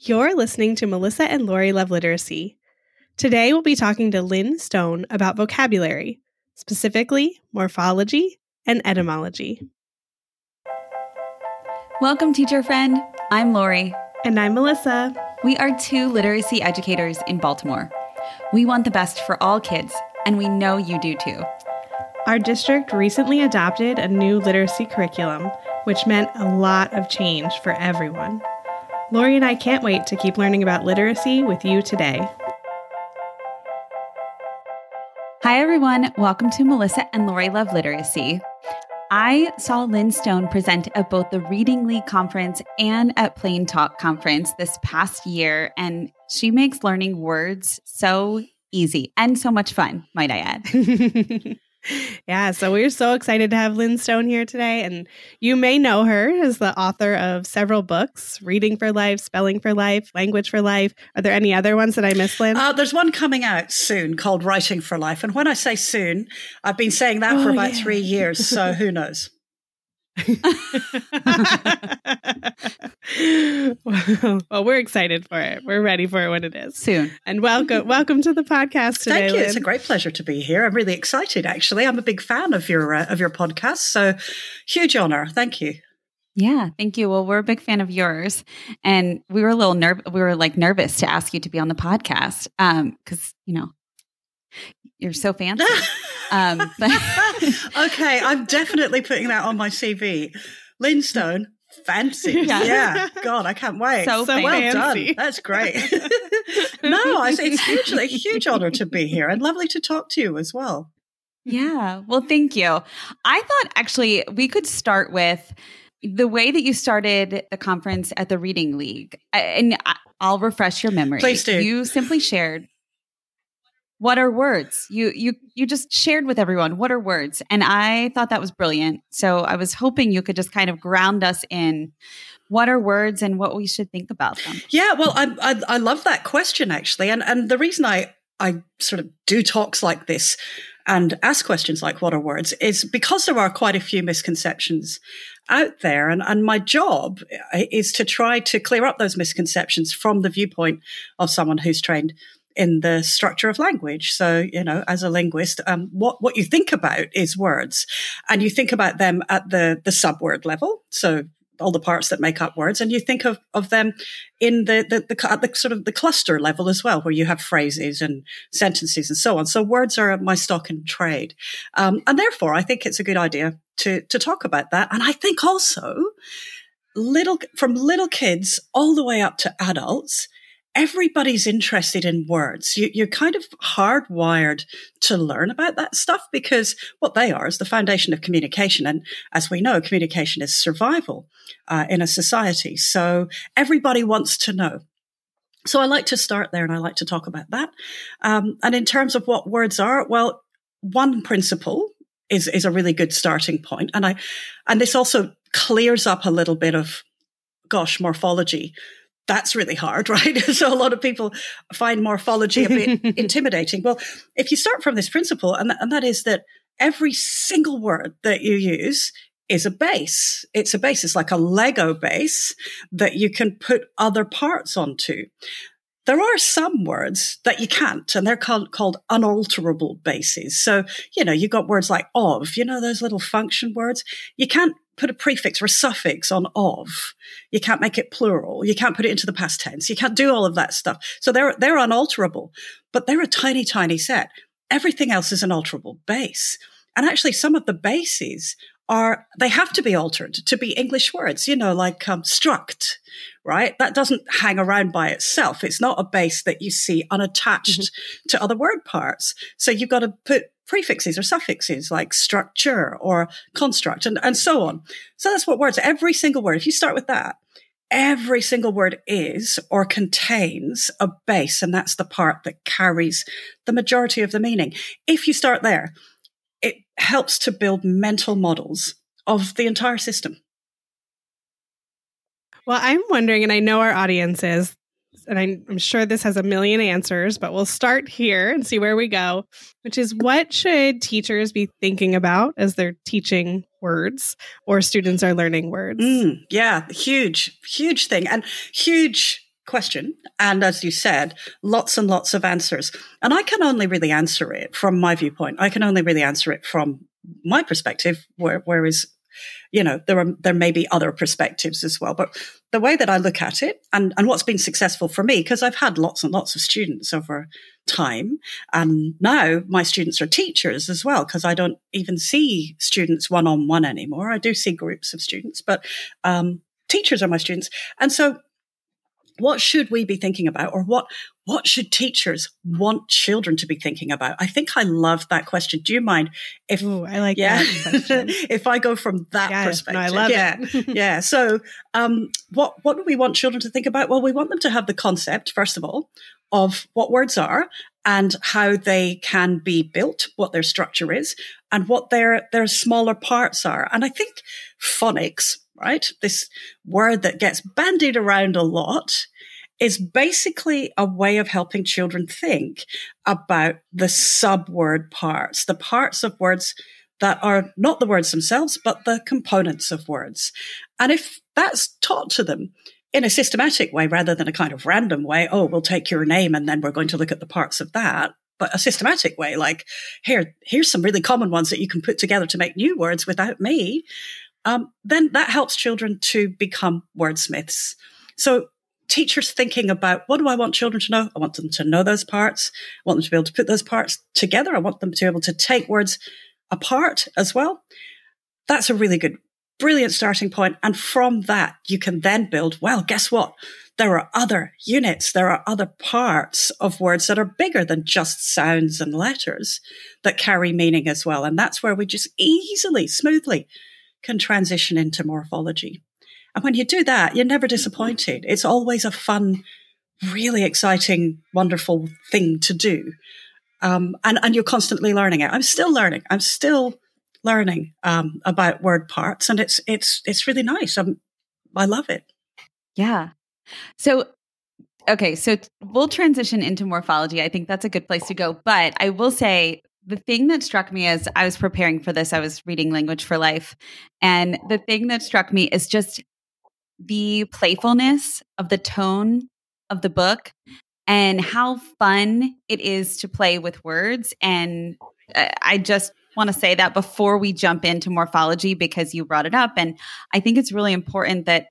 You're listening to Melissa and Lori Love Literacy. Today we'll be talking to Lyn Stone about vocabulary, specifically morphology and etymology. Welcome, teacher friend. I'm Lori. And I'm Melissa. We are two literacy educators in Baltimore. We want the best for all kids, and we know you do too. Our district recently adopted a new literacy curriculum, which meant a lot of change for everyone. Lori and I can't wait to keep learning about literacy with you today. Hi, everyone. Welcome to Melissa and Lori Love Literacy. I saw Lyn Stone present at both the Reading League conference and at Plain Talk conference this past year, and she makes learning words so easy and so much fun, might I add. yeah, so we're so excited to have Lyn Stone here today. And you may know her as the author of several books Reading for Life, Spelling for Life, Language for Life. Are there any other ones that I missed, Lyn? Uh, there's one coming out soon called Writing for Life. And when I say soon, I've been saying that oh, for about yeah. three years. So who knows? well, we're excited for it. We're ready for it when it is soon. And welcome, welcome to the podcast today. Thank you. Lyn. It's a great pleasure to be here. I'm really excited. Actually, I'm a big fan of your uh, of your podcast. So, huge honor. Thank you. Yeah, thank you. Well, we're a big fan of yours, and we were a little nerve. We were like nervous to ask you to be on the podcast because um, you know you're so fancy. um, okay, I'm definitely putting that on my CV. Lyn Stone, fancy. Yeah. yeah. God, I can't wait. So, so well fancy. done. That's great. no, it's hugely, a huge honor to be here and lovely to talk to you as well. Yeah. Well, thank you. I thought actually we could start with the way that you started the conference at the Reading League. And I'll refresh your memory. Please do. You simply shared what are words? You you you just shared with everyone what are words? And i thought that was brilliant. So i was hoping you could just kind of ground us in what are words and what we should think about them. Yeah well i i, I love that question actually. And and the reason i i sort of do talks like this and ask questions like what are words? Is because there are quite a few misconceptions out there. And, and my job is to try to clear up those misconceptions from the viewpoint of someone who's trained in the structure of language. So, you know, as a linguist, um, what, what you think about is words and you think about them at the, the subword level. So all the parts that make up words and you think of, of them in the, the, the, the sort of the cluster level as well, where you have phrases and sentences and so on. So words are my stock in trade. Um, and therefore I think it's a good idea to, to talk about that. And I think also little, from little kids all the way up to adults, everybody's interested in words. You, are kind of hardwired to learn about that stuff because what they are is the foundation of communication. And as we know, communication is survival uh, in a society. So everybody wants to know. So I like to start there and I like to talk about that. Um, and in terms of what words are, well, one principle is, is a really good starting point. And I, and this also clears up a little bit of, gosh, morphology that's really hard, right? so a lot of people find morphology a bit intimidating. Well, if you start from this principle, and, th- and that is that every single word that you use is a base. It's a base. It's like a Lego base that you can put other parts onto. There are some words that you can't, and they're called, called unalterable bases. So, you know, you've got words like of, you know, those little function words. You can't put a prefix or a suffix on of. You can't make it plural. You can't put it into the past tense. You can't do all of that stuff. So they're, they're unalterable, but they're a tiny, tiny set. Everything else is an alterable base. And actually some of the bases are, they have to be altered to be English words, you know, like um, struct, right? That doesn't hang around by itself. It's not a base that you see unattached mm-hmm. to other word parts. So you've got to put prefixes or suffixes like structure or construct and, and so on. So that's what words, every single word, if you start with that, every single word is or contains a base, and that's the part that carries the majority of the meaning. If you start there, it helps to build mental models of the entire system. Well, I'm wondering, and I know our audience is, and I'm sure this has a million answers, but we'll start here and see where we go, which is what should teachers be thinking about as they're teaching words or students are learning words? Mm, yeah, huge, huge thing and huge question. And as you said, lots and lots of answers. And I can only really answer it from my viewpoint. I can only really answer it from my perspective, where, whereas, you know, there are, there may be other perspectives as well. But the way that I look at it and, and what's been successful for me, because I've had lots and lots of students over time. And now my students are teachers as well, because I don't even see students one on one anymore. I do see groups of students, but, um, teachers are my students. And so what should we be thinking about? Or what what should teachers want children to be thinking about? I think i love that question. Do you mind if Ooh, i like yeah. if i go from that yeah, perspective no, i love yeah it yeah. So um, what what do we want children to think about? Well we want them to have the concept first of all of what words are and how they can be built what their structure is and what their their smaller parts are. And i think phonics right? This word that gets bandied around a lot is basically a way of helping children think about the subword parts, the parts of words that are not the words themselves, but the components of words. And if that's taught to them in a systematic way rather than a kind of random way, oh, we'll take your name and then we're going to look at the parts of that, but a systematic way, like here, here's some really common ones that you can put together to make new words without me um, then that helps children to become wordsmiths. So teachers thinking about what do I want children to know? I want them to know those parts. I want them to be able to put those parts together. I want them to be able to take words apart as well. That's a really good, brilliant starting point. And from that, you can then build, well, guess what? There are other units. There are other parts of words that are bigger than just sounds and letters that carry meaning as well. And that's where we just easily, smoothly can transition into morphology. And when you do that, you're never disappointed. It's always a fun, really exciting, wonderful thing to do. Um, and, and you're constantly learning it. I'm still learning. I'm still learning um, about word parts, and it's it's it's really nice. I'm, I love it. Yeah. So okay, so we'll transition into morphology. I think that's a good place to go. But I will say the thing that struck me as I was preparing for this, I was reading Language for Life. And the thing that struck me is just the playfulness of the tone of the book and how fun it is to play with words. And I just want to say that before we jump into morphology because you brought it up. And I think it's really important that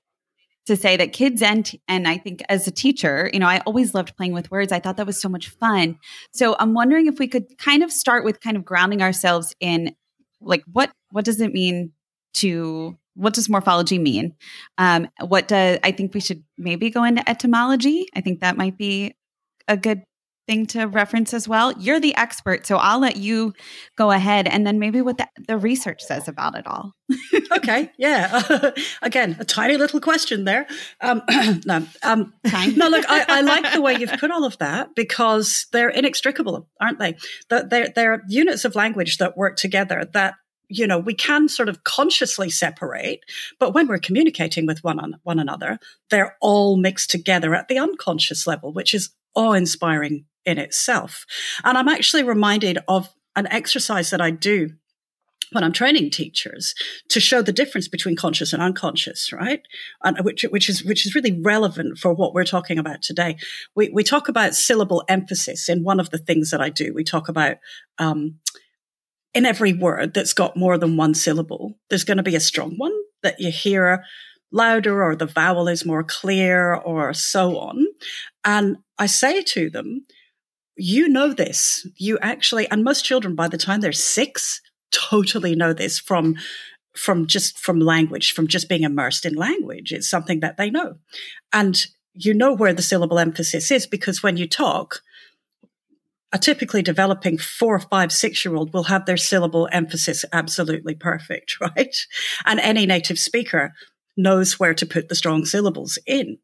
to say that kids and and I think as a teacher, you know, I always loved playing with words. I thought that was so much fun. So I'm wondering if we could kind of start with kind of grounding ourselves in like what what does it mean to what does morphology mean? Um, what does I think we should maybe go into etymology. I think that might be a good thing to reference as well. You're the expert, so I'll let you go ahead and then maybe what the, the research says about it all. okay, yeah. Again, a tiny little question there. Um, no, um, no. Look, I, I, like the way you've put all of that because they're inextricable, aren't they? They're, they're units of language that work together that you know we can sort of consciously separate but when we're communicating with one on one another they're all mixed together at the unconscious level which is awe inspiring in itself. And I'm actually reminded of an exercise that I do when I'm training teachers to show the difference between conscious and unconscious, right? And which, which is, which is really relevant for what we're talking about today. We, we talk about syllable emphasis in one of the things that I do. We talk about, um, in every word that's got more than one syllable, there's going to be a strong one that you hear louder or the vowel is more clear or so on. And I say to them, you know this. You actually, and most children by the time they're six totally know this from from just from language, from just being immersed in language. It's something that they know. And you know where the syllable emphasis is because when you talk, a typically developing four, five, six year old will have their syllable emphasis absolutely perfect, right? And any native speaker knows where to put the strong syllables in.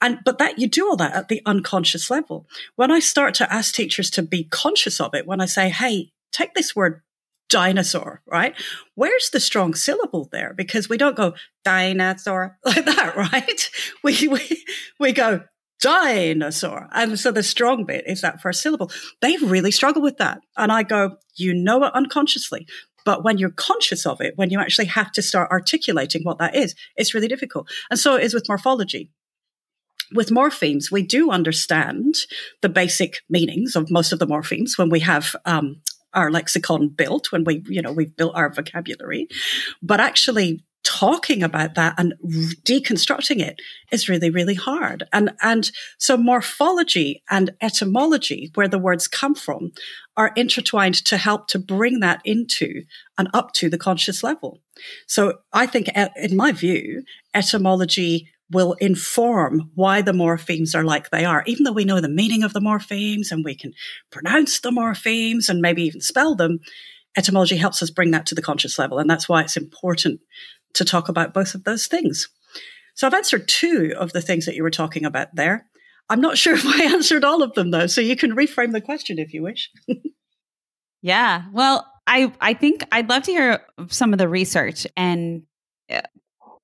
And, but that you do all that at the unconscious level. When I start to ask teachers to be conscious of it, when I say, Hey, take this word dinosaur, right? Where's the strong syllable there? Because we don't go dinosaur like that, right? We, we, we go dinosaur. And so the strong bit is that first syllable. They really struggle with that. And I go, you know it unconsciously. But when you're conscious of it, when you actually have to start articulating what that is, it's really difficult. And so it is with morphology. with morphemes, we do understand the basic meanings of most of the morphemes when we have um, our lexicon built, when we, you know, we've built our vocabulary. But actually talking about that and deconstructing it is really, really hard. And, and so morphology and etymology, where the words come from, are intertwined to help to bring that into and up to the conscious level. So I think, in my view, etymology will inform why the morphemes are like they are. Even though we know the meaning of the morphemes and we can pronounce the morphemes and maybe even spell them, etymology helps us bring that to the conscious level. And that's why it's important to talk about both of those things. So I've answered two of the things that you were talking about there. I'm not sure if I answered all of them though, so you can reframe the question if you wish. yeah. Well, I I think I'd love to hear some of the research and uh,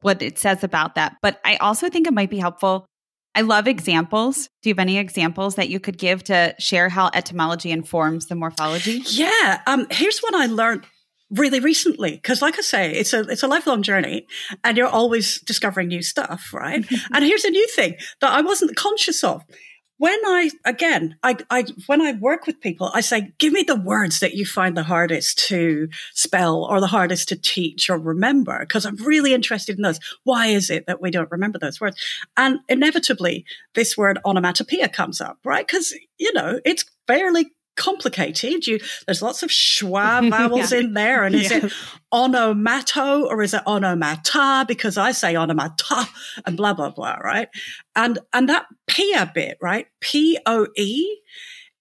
what it says about that. But I also think it might be helpful. I love examples. Do you have any examples that you could give to share how etymology informs the morphology? Yeah. Um, here's one I learned really recently because like i say it's a it's a lifelong journey and you're always discovering new stuff right? And here's a new thing that i wasn't conscious of. When i again I, I when i work with people i say give me the words that you find the hardest to spell or the hardest to teach or remember because i'm really interested in those. Why is it that we don't remember those words? And inevitably this word onomatopoeia comes up right? Because you know it's fairly complicated. You there's lots of schwa vowels yeah. in there, and is it onomato or is it onomata? Because I say onomata and blah blah blah, right? And and that pia bit, right? P O E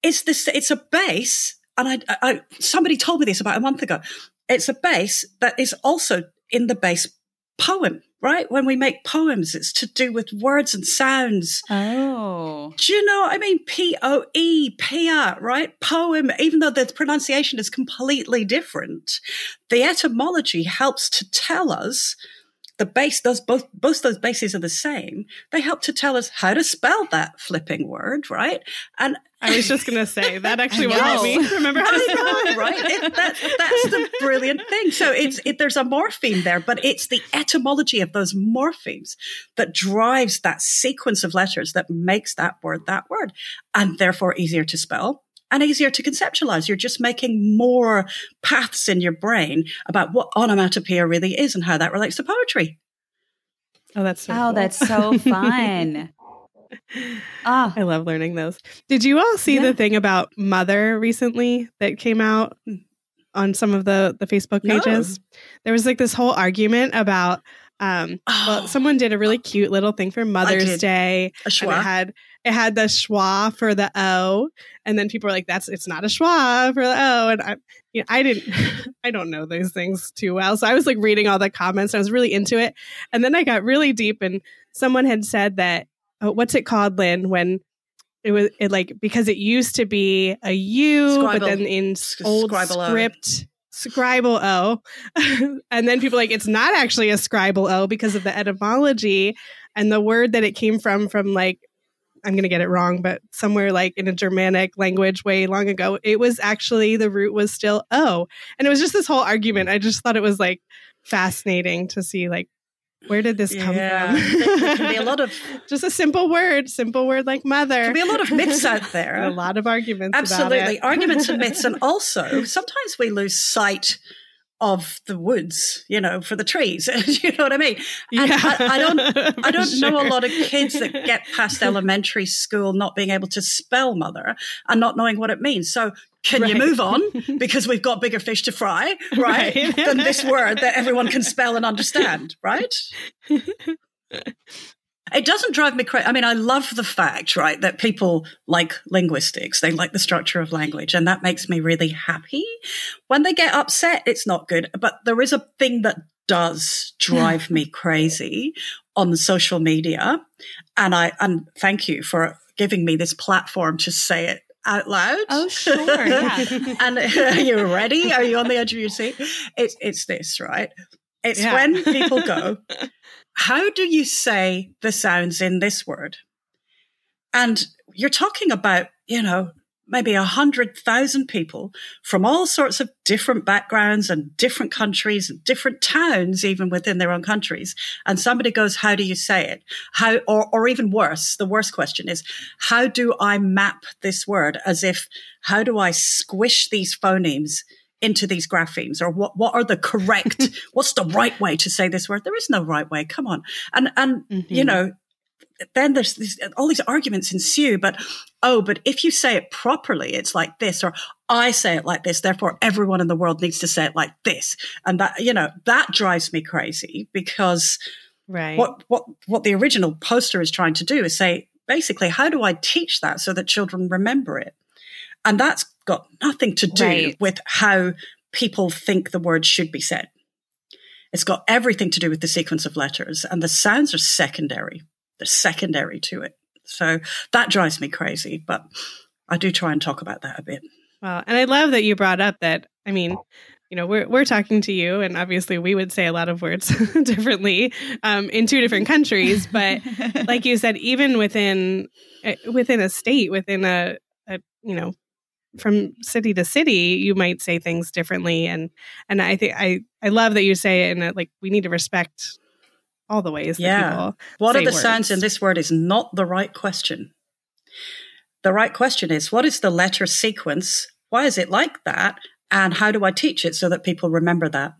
is this. It's a base, and I, I somebody told me this about a month ago. It's a base that is also in the base poem right? When we make poems, it's to do with words and sounds. Oh. Do you know? what I mean, P O E, Pia, right? Poem, even though the pronunciation is completely different, the etymology helps to tell us the base those both both those bases are the same they help to tell us how to spell that flipping word right and I was just going to say that actually will me remember how to spell it. right? It, that, that's the brilliant thing. So it's it, there's a morpheme there, but it's the etymology of those morphemes that drives that sequence of letters that makes that word that word, and therefore easier to spell and easier to conceptualize. You're just making more paths in your brain about what onomatopoeia really is and how that relates to poetry. Oh, that's so oh, cool. that's so fun. oh. I love learning those. Did you all see yeah. the thing about mother recently that came out on some of the the Facebook pages? No. There was like this whole argument about um oh. well someone did a really cute little thing for Mother's Day. A? And it had it had the schwa for the O, and then people were like, "That's it's not a schwa for the O." And I, you know, I didn't, I don't know those things too well, so I was like reading all the comments. I was really into it, and then I got really deep, and someone had said that, oh, "What's it called, Lyn?" When it was it like because it used to be a U, Scribble. but then in old Scribble script. O. Scribble O. and then people like, it's not actually a scribble O because of the etymology and the word that it came from, from like I'm going to get it wrong, but somewhere like in a Germanic language way long ago, it was actually the root was still O. And it was just this whole argument. I just thought it was like fascinating to see like where did this come yeah. from? there can be a lot of just a simple word, simple word like mother. There can be a lot of myths out there. a lot of arguments. Absolutely, arguments and myths, and also sometimes we lose sight of the woods, you know, for the trees. you know what I mean? Yeah, I, I, don't, I don't sure. know a lot of kids that get past elementary school not being able to spell mother and not knowing what it means. So can right. you move on because we've got bigger fish to fry, right? right. than this word that everyone can spell and understand, right? It doesn't drive me crazy. I mean, I love the fact, right, that people like linguistics. They like the structure of language, and that makes me really happy. When they get upset, it's not good. But there is a thing that does drive me crazy on social media. And I, and thank you for giving me this platform to say it out loud. Oh, sure. Yeah. and are you ready? Are you on the edge of your seat? It's, it's this, right? It's yeah. when people go, how do you say the sounds in this word? And you're talking about, you know, maybe a hundred thousand people from all sorts of different backgrounds and different countries and different towns, even within their own countries. And somebody goes, how do you say it? How, or, or even worse, the worst question is, how do I map this word as if, how do I squish these phonemes into these graphemes or what, what are the correct, what's the right way to say this word? There is no right way. Come on. And, and, mm-hmm. you know, then there's these, all these arguments ensue, but oh, but if you say it properly, it's like this, or I say it like this, therefore everyone in the world needs to say it like this. And that, you know, that drives me crazy because right. what, what, what the original poster is trying to do is say, basically, how do I teach that so that children remember it? And that's got nothing to do right. with how people think the word should be said. It's got everything to do with the sequence of letters, and the sounds are secondary. They're secondary to it. So that drives me crazy, but I do try and talk about that a bit. Well, and I love that you brought up that, I mean, you know, we're, we're talking to you, and obviously we would say a lot of words differently um, in two different countries. But like you said, even within uh, within a state, within a, a you know, from city to city, you might say things differently. And and I think I I love that you say it, and like we need to respect all the ways. Yeah. what are the words. sounds in this word is not the right question. The right question is what is the letter sequence? Why is it like that? And how do I teach it so that people remember that?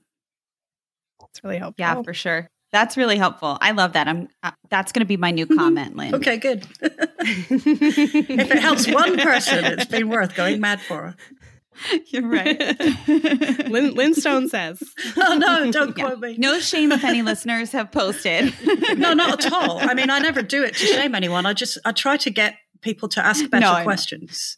It's really helpful. Yeah, for sure. That's really helpful. I love that. I'm. Uh, that's going to be my new comment, Lyn. okay, good. if it helps one person, it's been worth going mad for. You're right. Lyn, Lyn, Stone says. Oh, no, don't yeah. quote me. No shame if any listeners have posted. no, not at all. I mean, I never do it to shame anyone. I just, I try to get people to ask better no, questions,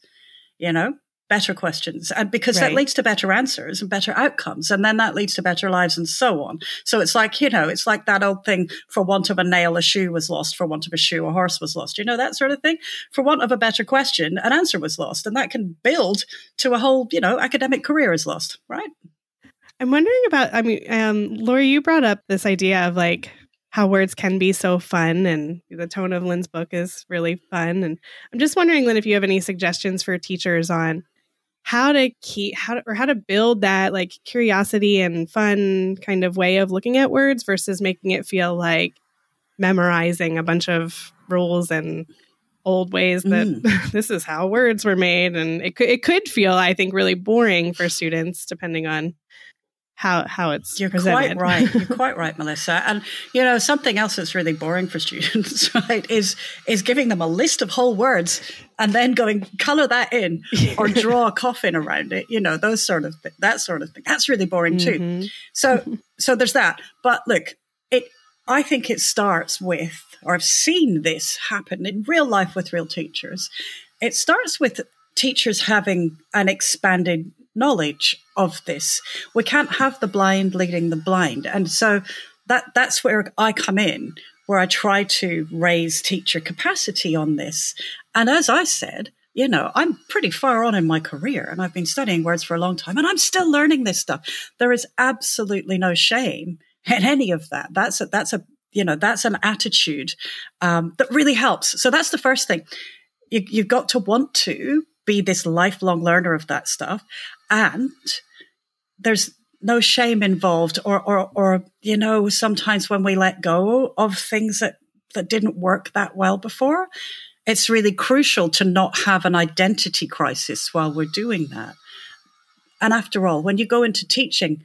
you know? Better questions and because right. that leads to better answers and better outcomes and then that leads to better lives and so on. So it's like you know it's like that old thing for want of a nail a shoe was lost for want of a shoe a horse was lost. You know that sort of thing? For want of a better question an answer was lost and that can build to a whole you know academic career is lost right? I'm wondering about i mean um lori you brought up this idea of like how words can be so fun and the tone of Lyn's book is really fun and I'm just wondering Lyn if you have any suggestions for teachers on how to keep how to, or how to build that like curiosity and fun kind of way of looking at words versus making it feel like memorizing a bunch of rules and old ways that mm. this is how words were made and it could it could feel i think really boring for students depending on how how it's you're presented. quite right. You're quite right melissa. And you know something else that's really boring for students right is is giving them a list of whole words and then going color that in or draw a coffin around it you know those sort of that sort of thing. That's really boring too. Mm-hmm. so so there's that. But look it i think it starts with or i've seen this happen in real life with real teachers. It starts with teachers having an expanded knowledge of this. We can't have the blind leading the blind. And so that that's where I come in, where I try to raise teacher capacity on this. And as I said, you know, I'm pretty far on in my career and I've been studying words for a long time and I'm still learning this stuff. There is absolutely no shame in any of that. That's a, that's a, you know, that's an attitude um, that really helps. So that's the first thing. You, you've got to want to be this lifelong learner of that stuff and there's no shame involved or, or, or, you know, sometimes when we let go of things that, that didn't work that well before, it's really crucial to not have an identity crisis while we're doing that. And after all, when you go into teaching,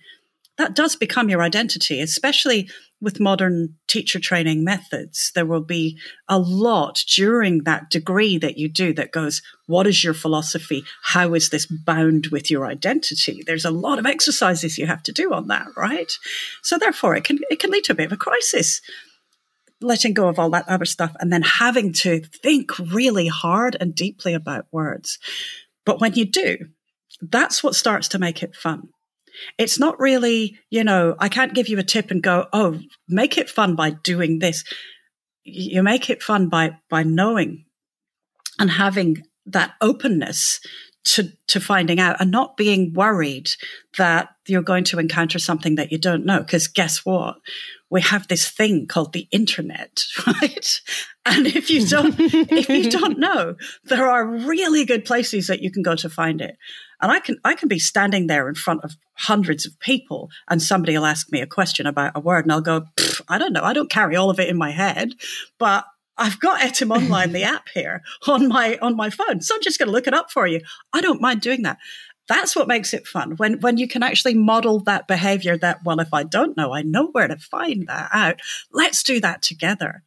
that does become your identity, especially with modern teacher training methods. There will be a lot during that degree that you do that goes, what is your philosophy? How is this bound with your identity? There's a lot of exercises you have to do on that, right? So therefore it can, it can lead to a bit of a crisis. Letting go of all that other stuff and then having to think really hard and deeply about words. But when you do, that's what starts to make it fun it's not really, you know, I can't give you a tip and go, oh, make it fun by doing this. You make it fun by, by knowing and having that openness to, to finding out and not being worried that you're going to encounter something that you don't know. Because guess what? We have this thing called the internet, right? And if you don't, if you don't know, there are really good places that you can go to find it. And I can, I can be standing there in front of hundreds of people and somebody will ask me a question about a word and I'll go, I don't know. I don't carry all of it in my head, but I've got Etymonline, the app here on my on my phone. So I'm just going to look it up for you. I don't mind doing that. That's what makes it fun when when you can actually model that behavior that well if I don't know, I know where to find that out. Let's do that together.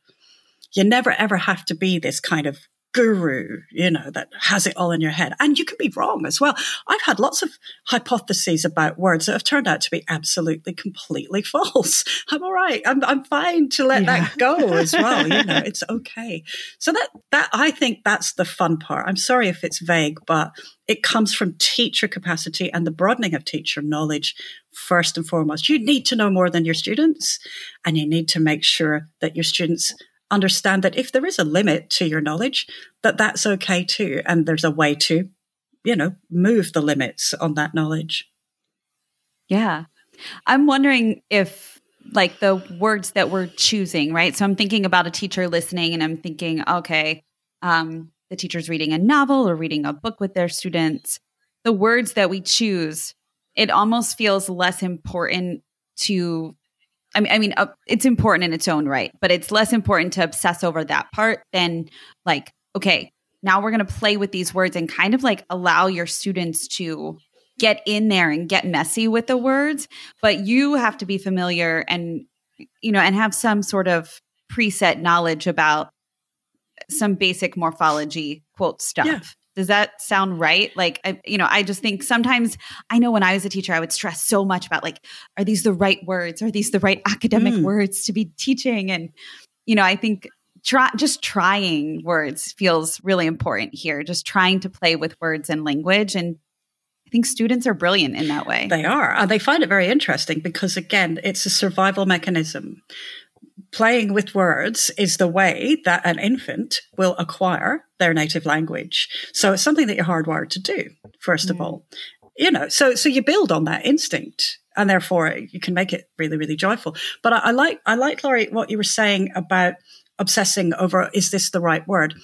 You never ever have to be this kind of guru, you know, that has it all in your head. And you can be wrong as well. I've had lots of hypotheses about words that have turned out to be absolutely, completely false. I'm all right. I'm, I'm fine to let yeah. that go as well. You know, it's okay. So that, that, I think that's the fun part. I'm sorry if it's vague, but it comes from teacher capacity and the broadening of teacher knowledge first and foremost. You need to know more than your students and you need to make sure that your students understand that if there is a limit to your knowledge, that that's okay too. And there's a way to, you know, move the limits on that knowledge. Yeah. I'm wondering if like the words that we're choosing, right? So I'm thinking about a teacher listening and I'm thinking, okay, um, the teacher's reading a novel or reading a book with their students. The words that we choose, it almost feels less important to I mean, I mean, uh, it's important in its own right, but it's less important to obsess over that part than like, okay, now we're going to play with these words and kind of like allow your students to get in there and get messy with the words, but you have to be familiar and you know and have some sort of preset knowledge about some basic morphology quote stuff. Yeah. Does that sound right? Like, I, you know, I just think sometimes I know when I was a teacher, I would stress so much about like, are these the right words? Are these the right academic mm. words to be teaching? And, you know, I think try, just trying words feels really important here. Just trying to play with words and language. And I think students are brilliant in that way. They are. And they find it very interesting because, again, it's a survival mechanism playing with words is the way that an infant will acquire their native language. So it's something that you're hardwired to do, first mm. of all. You know, so so you build on that instinct and therefore you can make it really, really joyful. But I, I like I like Lori what you were saying about obsessing over is this the right word?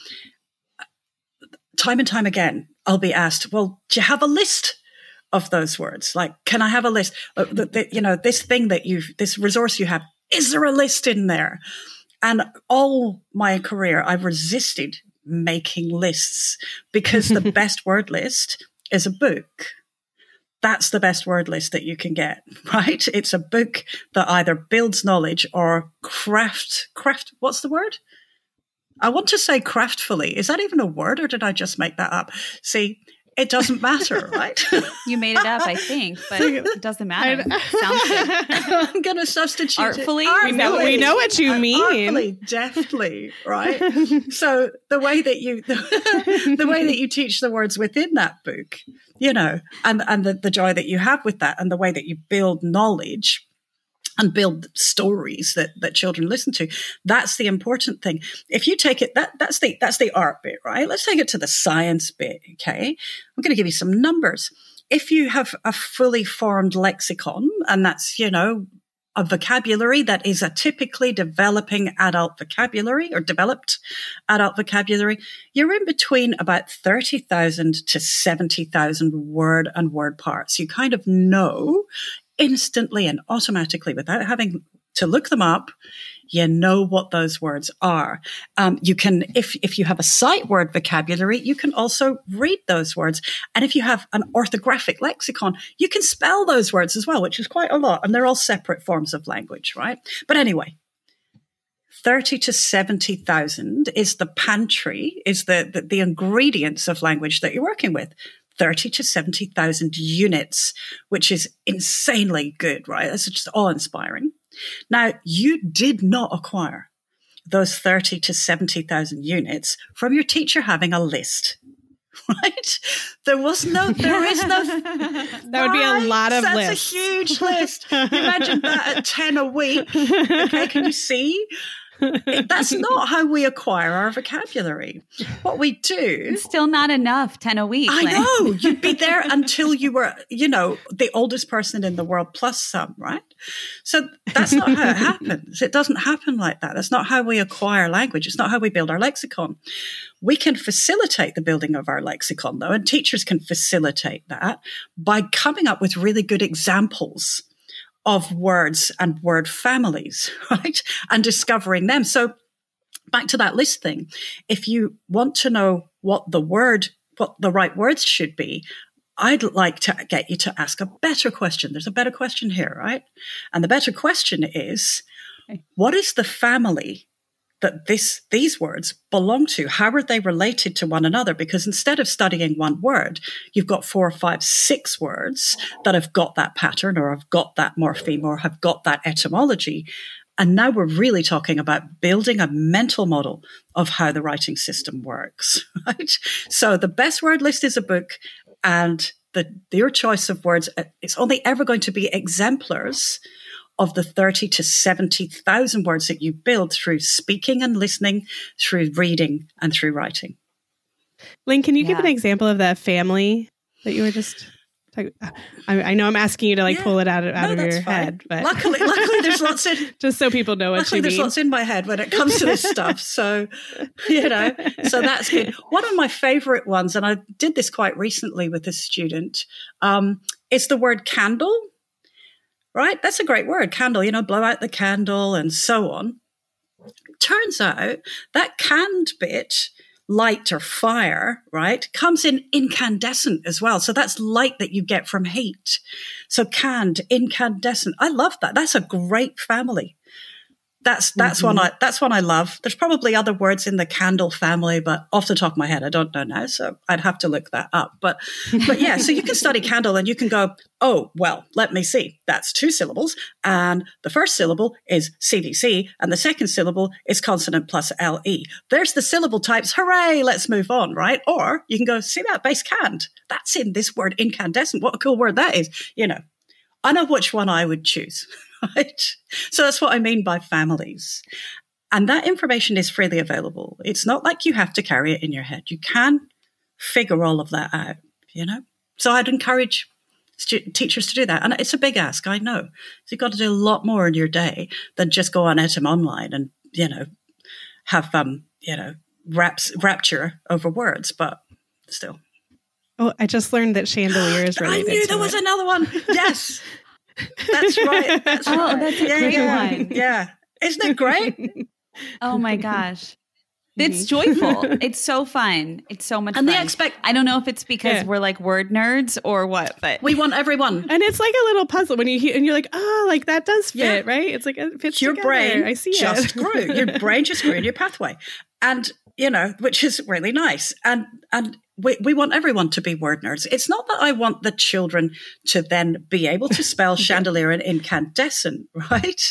Time and time again, I'll be asked, well, do you have a list of those words? Like, can I have a list? Uh, the, the, you know, this thing that you've, this resource you have, is there a list in there? And all my career, I've resisted making lists because the best word list is a book. That's the best word list that you can get, right? It's a book that either builds knowledge or craft, craft, what's the word? I want to say craftfully. Is that even a word or did I just make that up? See, it doesn't matter, right? you made it up, I think, but it doesn't matter. I'm going to substitute artfully. It. artfully. We know, we know what you uh, mean. Artfully, deftly, right? so the way that you the, the, way that you teach the words within that book, you know, and and the, the joy that you have with that, and the way that you build knowledge and build stories that, that children listen to. That's the important thing. If you take it, that, that's the, that's the art bit, right? Let's take it to the science bit. Okay. I'm going to give you some numbers. If you have a fully formed lexicon, and that's, you know, a vocabulary that is a typically developing adult vocabulary or developed adult vocabulary, you're in between about 30,000 to 70,000 word and word parts. You kind of know instantly and automatically without having to look them up you know what those words are. Um, you can, if if you have a sight word vocabulary, you can also read those words. And if you have an orthographic lexicon, you can spell those words as well, which is quite a lot. And they're all separate forms of language, right? But anyway, 30 to 70,000 is the pantry, is the, the, the ingredients of language that you're working with. 30 to 70,000 units, which is insanely good, right? That's just awe inspiring. Now, you did not acquire those 30 to 70,000 units from your teacher having a list. Right? There was no, there is no. that would be a lot of That's lists. a huge list. Imagine that at 10 a week. Okay, can you see? That's not how we acquire our vocabulary. What we do. It's still not enough, 10 a week. I know. You'd be there until you were, you know, the oldest person in the world plus some, right? So that's not how it happens. It doesn't happen like that. That's not how we acquire language. It's not how we build our lexicon. We can facilitate the building of our lexicon, though, and teachers can facilitate that by coming up with really good examples of words and word families, right? And discovering them. So back to that list thing. If you want to know what the word, what the right words should be, I'd like to get you to ask a better question. There's a better question here, right? And the better question is, what is the family that this these words belong to. How are they related to one another? Because instead of studying one word you've got four or five six words that have got that pattern or have got that morpheme or have got that etymology. And now we're really talking about building a mental model of how the writing system works right? So the best word list is a book and the your choice of words uh, it's only ever going to be exemplars of the 30 to 70,000 words that you build through speaking and listening, through reading and through writing. Lyn, can you yeah. give an example of that family that you were just I, I, know I'm asking you to like yeah. pull it out, out no, of your fine. head, but luckily, luckily there's lots in. just so people know what luckily there's mean. lots in my head when it comes to this stuff. So, you know, so that's good. One of my favorite ones, and I did this quite recently with a student, um, is the word candle right? That's a great word, candle, you know, blow out the candle and so on. Turns out that canned bit, light or fire, right, comes in incandescent as well. So that's light that you get from heat. So canned, incandescent. I love that. That's a great family that's that's mm-hmm. one I that's one I love. There's probably other words in the candle family, but off the top of my head, I don't know now, so I'd have to look that up. But but yeah, so you can study candle and you can go, oh well, let me see. That's two syllables, and the first syllable is CVC, and the second syllable is consonant plus LE. There's the syllable types. Hooray! Let's move on, right? Or you can go, see that base canned. That's in this word incandescent. What a cool word that is. You know, I know which one I would choose. right? So that's what I mean by families. And that information is freely available. It's not like you have to carry it in your head. You can figure all of that out, you know? So I'd encourage stu- teachers to do that. And it's a big ask, I know. So you've got to do a lot more in your day than just go on Etymonline and, you know, have, um, you know, raps, rapture over words, but still. Oh, I just learned that chandelier is related. I knew there was another one. Yes. That's right. That's oh, right. that's a yeah, great yeah. one. Yeah. Isn't it great? oh my gosh. It's joyful. It's so fun. It's so much and fun. And they expect. I don't know if it's because yeah. we're like word nerds or what, but we want everyone. And it's like a little puzzle when you hear and you're like, oh, like that does fit, yeah. right? It's like it fits your together. brain. I see just it. grew. Your brain just grew in your pathway, and you know, which is really nice. And and we, we want everyone to be word nerds. It's not that I want the children to then be able to spell chandelier and incandescent, right?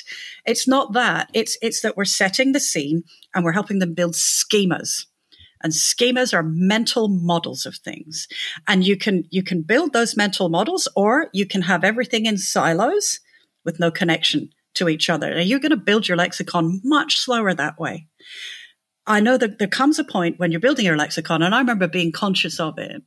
It's not that. It's it's that we're setting the scene and we're helping them build schemas. And schemas are mental models of things. And you can you can build those mental models or you can have everything in silos with no connection to each other. Now you're going to build your lexicon much slower that way. I know that there comes a point when you're building your lexicon, and I remember being conscious of it,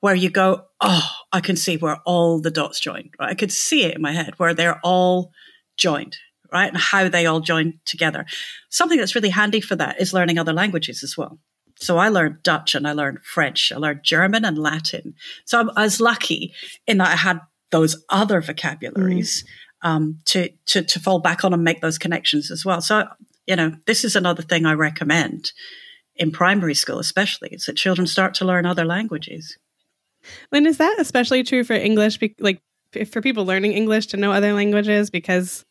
where you go, oh, I can see where all the dots join, right? I could see it in my head where they're all joined, right? And how they all join together. Something that's really handy for that is learning other languages as well. So I learned Dutch and I learned French, I learned German and Latin. So I was lucky in that I had those other vocabularies mm. um, to, to to fall back on and make those connections as well. So you know, this is another thing I recommend in primary school, especially, is that children start to learn other languages. Lyn, is that especially true for English? Like for people learning English to know other languages? Because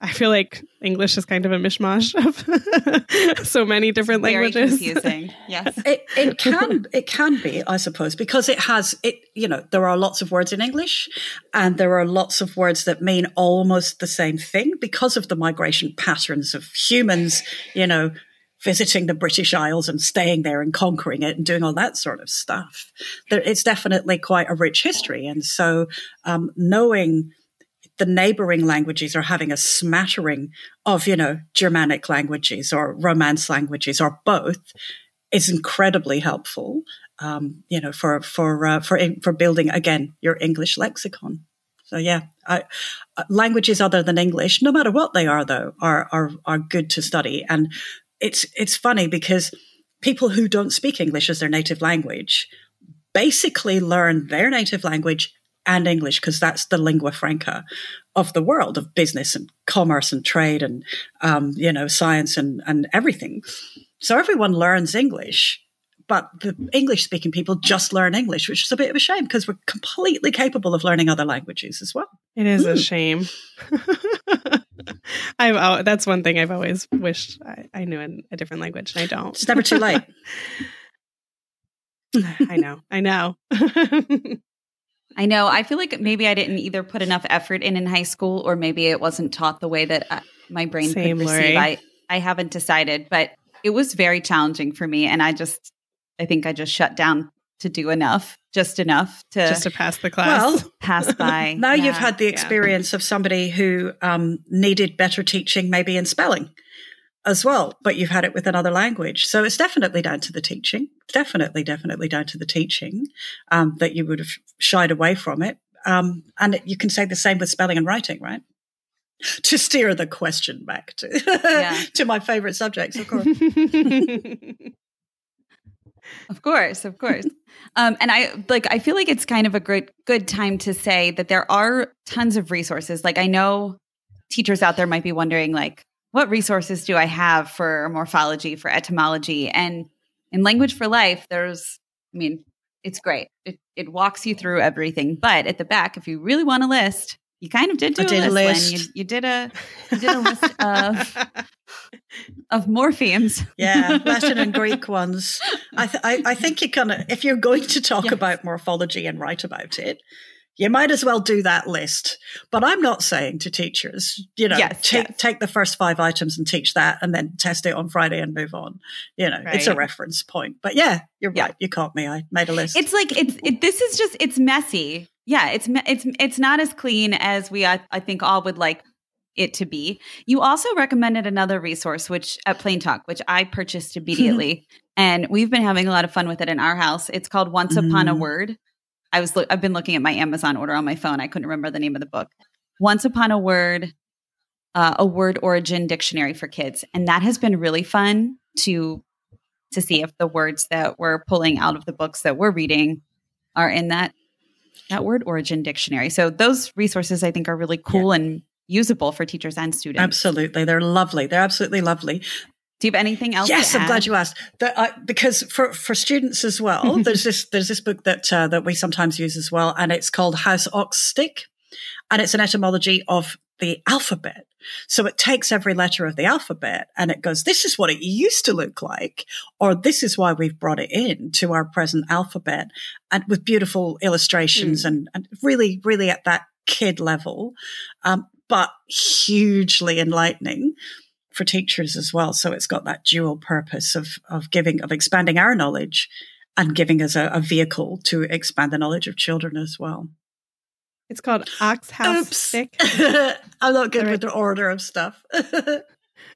I feel like English is kind of a mishmash of so many different Very languages. Confusing, yes. It, it can it can be, I suppose, because it has it. You know, there are lots of words in English, and there are lots of words that mean almost the same thing because of the migration patterns of humans. You know, visiting the British Isles and staying there and conquering it and doing all that sort of stuff. There, it's definitely quite a rich history, and so um, knowing the neighboring languages are having a smattering of, you know, Germanic languages or Romance languages or both is incredibly helpful. Um, you know, for for uh, for for building again your English lexicon. So yeah, I, uh, languages other than English, no matter what they are, though, are are are good to study. And it's it's funny because people who don't speak English as their native language basically learn their native language and English because that's the lingua franca of the world of business and commerce and trade and um, you know science and and everything. So everyone learns English, but the English speaking people just learn English, which is a bit of a shame because we're completely capable of learning other languages as well. It is mm. a shame. I've oh, that's one thing I've always wished I, I knew in a different language, and I don't. It's never too late. I know. I know. I know. I feel like maybe I didn't either put enough effort in in high school, or maybe it wasn't taught the way that I, uh, my brain Same, could receive. I I haven't decided, but it was very challenging for me, and I just I think I just shut down to do enough, just enough to just to pass the class. Well, pass by. now yeah, you've had the experience yeah. of somebody who um, needed better teaching, maybe in spelling as well, but you've had it with another language. So it's definitely down to the teaching. Definitely, definitely down to the teaching um, that you would have shied away from it. Um, and it, you can say the same with spelling and writing, right? To steer the question back to yeah. to my favorite subjects, of course. of course, of course. Um, and I like I feel like it's kind of a good good time to say that there are tons of resources. Like I know teachers out there might be wondering like what resources do I have for morphology, for etymology? And in Language for Life, there's, I mean, it's great. It, it walks you through everything. But at the back, if you really want a list, you kind of did do did a list. You, you, did a you did a list of of morphemes. Yeah, Latin and Greek ones. I, th- I, I think you're gonna if you're going to talk yes. about morphology and write about it, you might as well do that list. But I'm not saying to teachers, you know, yes, take, yes. take the first five items and teach that and then test it on Friday and move on. You know, right. it's a reference point. But yeah, you're yeah. right. You caught me. I made a list. It's like, it's, it, this is just, it's messy. Yeah. It's, it's, it's not as clean as we, I, I think all would like it to be. You also recommended another resource, which at Plain Talk, which I purchased immediately. and we've been having a lot of fun with it in our house. It's called Once mm. Upon a mm. Word. I was I've been looking at my Amazon order on my phone. I couldn't remember the name of the book. Once Upon a Word, uh, a word origin dictionary for kids, and that has been really fun to to see if the words that we're pulling out of the books that we're reading are in that that word origin dictionary. So those resources I think are really cool yeah. and usable for teachers and students. Absolutely. They're lovely. They're absolutely lovely. Do you have anything else? Yes, I'm glad you asked. That, because for, for students as well, there's this there's this book that uh, that we sometimes use as well, and it's called House Ox Stick, and it's an etymology of the alphabet. So it takes every letter of the alphabet and it goes, this is what it used to look like, or this is why we've brought it in to our present alphabet, and with beautiful illustrations mm. and, and really, really at that kid level, um, but hugely enlightening for teachers as well. So it's got that dual purpose of, of giving, of expanding our knowledge and giving us a, a vehicle to expand the knowledge of children as well. It's called Ox House Oops. Stick. I'm not good right. with the order of stuff.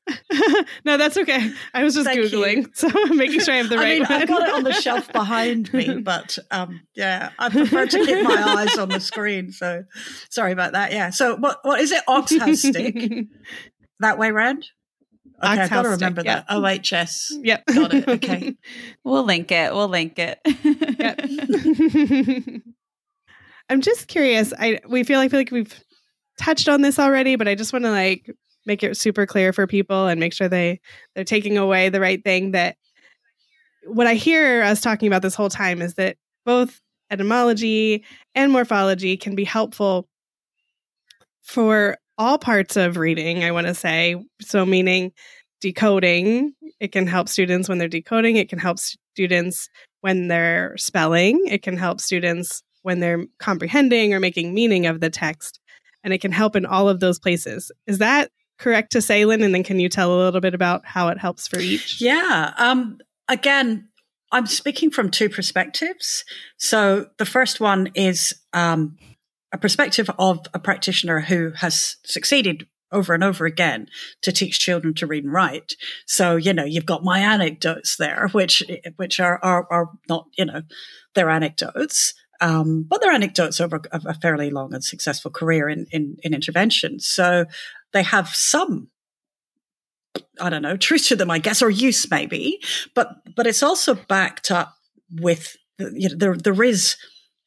no, that's okay. I was just Thank googling, you. so I'm making sure I have the right. I mean, one. I've got it on the shelf behind me, but um, yeah, I prefer to keep my eyes on the screen. So sorry about that. Yeah. So what what is it? Ox house stick. that way round. Okay, I've got to remember that. OHS. Yep. Got it. Okay. we'll link it. We'll link it. yep. I'm just curious. I we feel like feel like we've touched on this already, but I just want to like make it super clear for people and make sure they they're taking away the right thing that what I hear us talking about this whole time is that both etymology and morphology can be helpful for all parts of reading, I want to say. So, meaning decoding, it can help students when they're decoding, it can help students when they're spelling, it can help students when they're comprehending or making meaning of the text, and it can help in all of those places. Is that correct to say, Lyn? And then can you tell a little bit about how it helps for each? Yeah. Um, again, I'm speaking from two perspectives. So the first one is um, a perspective of a practitioner who has succeeded over and over again to teach children to read and write. So, you know, you've got my anecdotes there, which, which are, are, are not, you know, they're anecdotes. Um, but they're anecdotes over a, a, fairly long and successful career in, in, in intervention. So they have some I don't know, truth to them, I guess, or use maybe, but but it's also backed up with you know, there there is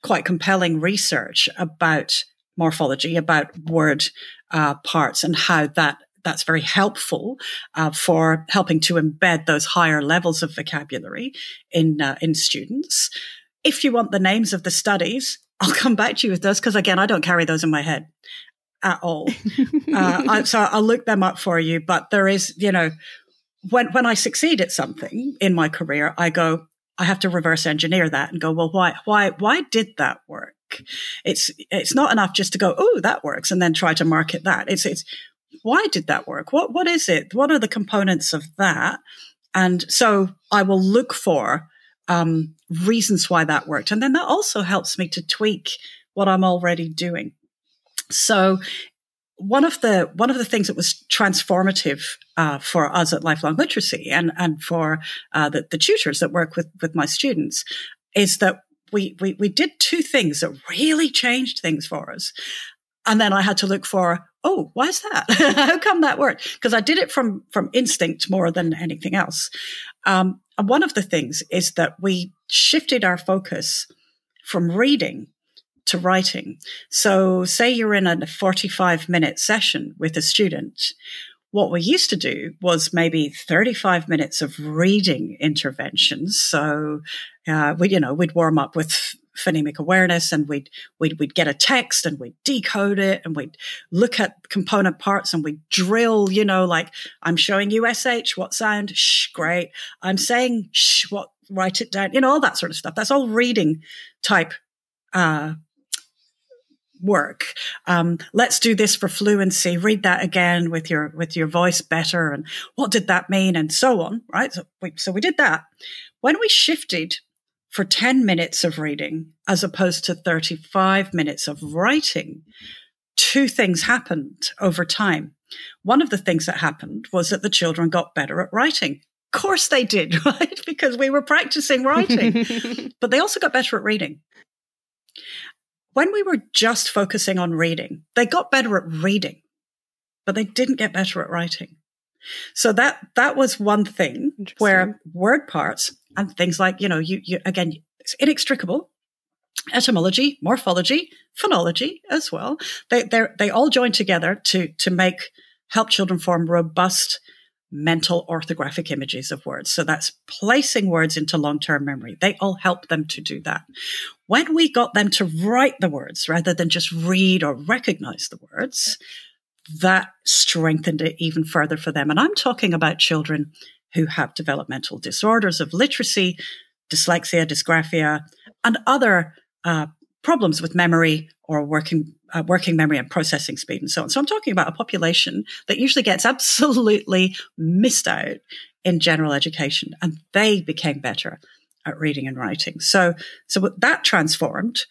quite compelling research about morphology, about word uh, parts, and how that that's very helpful uh, for helping to embed those higher levels of vocabulary in uh, in students. If you want the names of the studies, I'll come back to you with those because again, I don't carry those in my head at all. uh, I, so I'll look them up for you. But there is, you know, when when I succeed at something in my career, I go, I have to reverse engineer that and go, well, why why why did that work? It's it's not enough just to go, oh, that works, and then try to market that. It's it's why did that work? What what is it? What are the components of that? And so I will look for um, reasons why that worked, and then that also helps me to tweak what I'm already doing. So one of the one of the things that was transformative uh, for us at Lifelong Literacy and and for uh, the, the tutors that work with with my students is that we, we we did two things that really changed things for us, and then I had to look for oh why is that? How come that worked? Because I did it from from instinct more than anything else. Um, and one of the things is that we shifted our focus from reading to writing. So say you're in a 45 minute session with a student. What we used to do was maybe 35 minutes of reading interventions. So, uh, we, you know, we'd warm up with phonemic awareness and we'd, we'd, we'd get a text and we'd decode it and we'd look at component parts and we'd drill, you know, like I'm showing you SH, what sound? Shh, great. I'm saying shh, what, write it down, you know, all that sort of stuff. That's all reading type, uh, work. Um, let's do this for fluency. Read that again with your with your voice better. And what did that mean? And so on. Right. So we, so we did that. When we shifted for 10 minutes of reading as opposed to 35 minutes of writing, two things happened over time. One of the things that happened was that the children got better at writing. Of course they did, right? Because we were practicing writing. but they also got better at reading when we were just focusing on reading, they got better at reading, but they didn't get better at writing. So that that was one thing where word parts and things like you know you, you again it's inextricable etymology, morphology, phonology as well. They they they all join together to to make help children form robust mental orthographic images of words. So that's placing words into long term memory. They all help them to do that. When we got them to write the words rather than just read or recognize the words, that strengthened it even further for them. And I'm talking about children who have developmental disorders of literacy, dyslexia, dysgraphia, and other uh, problems with memory or working uh, working memory and processing speed and so on. So I'm talking about a population that usually gets absolutely missed out in general education, and they became better at reading and writing. So so that transformed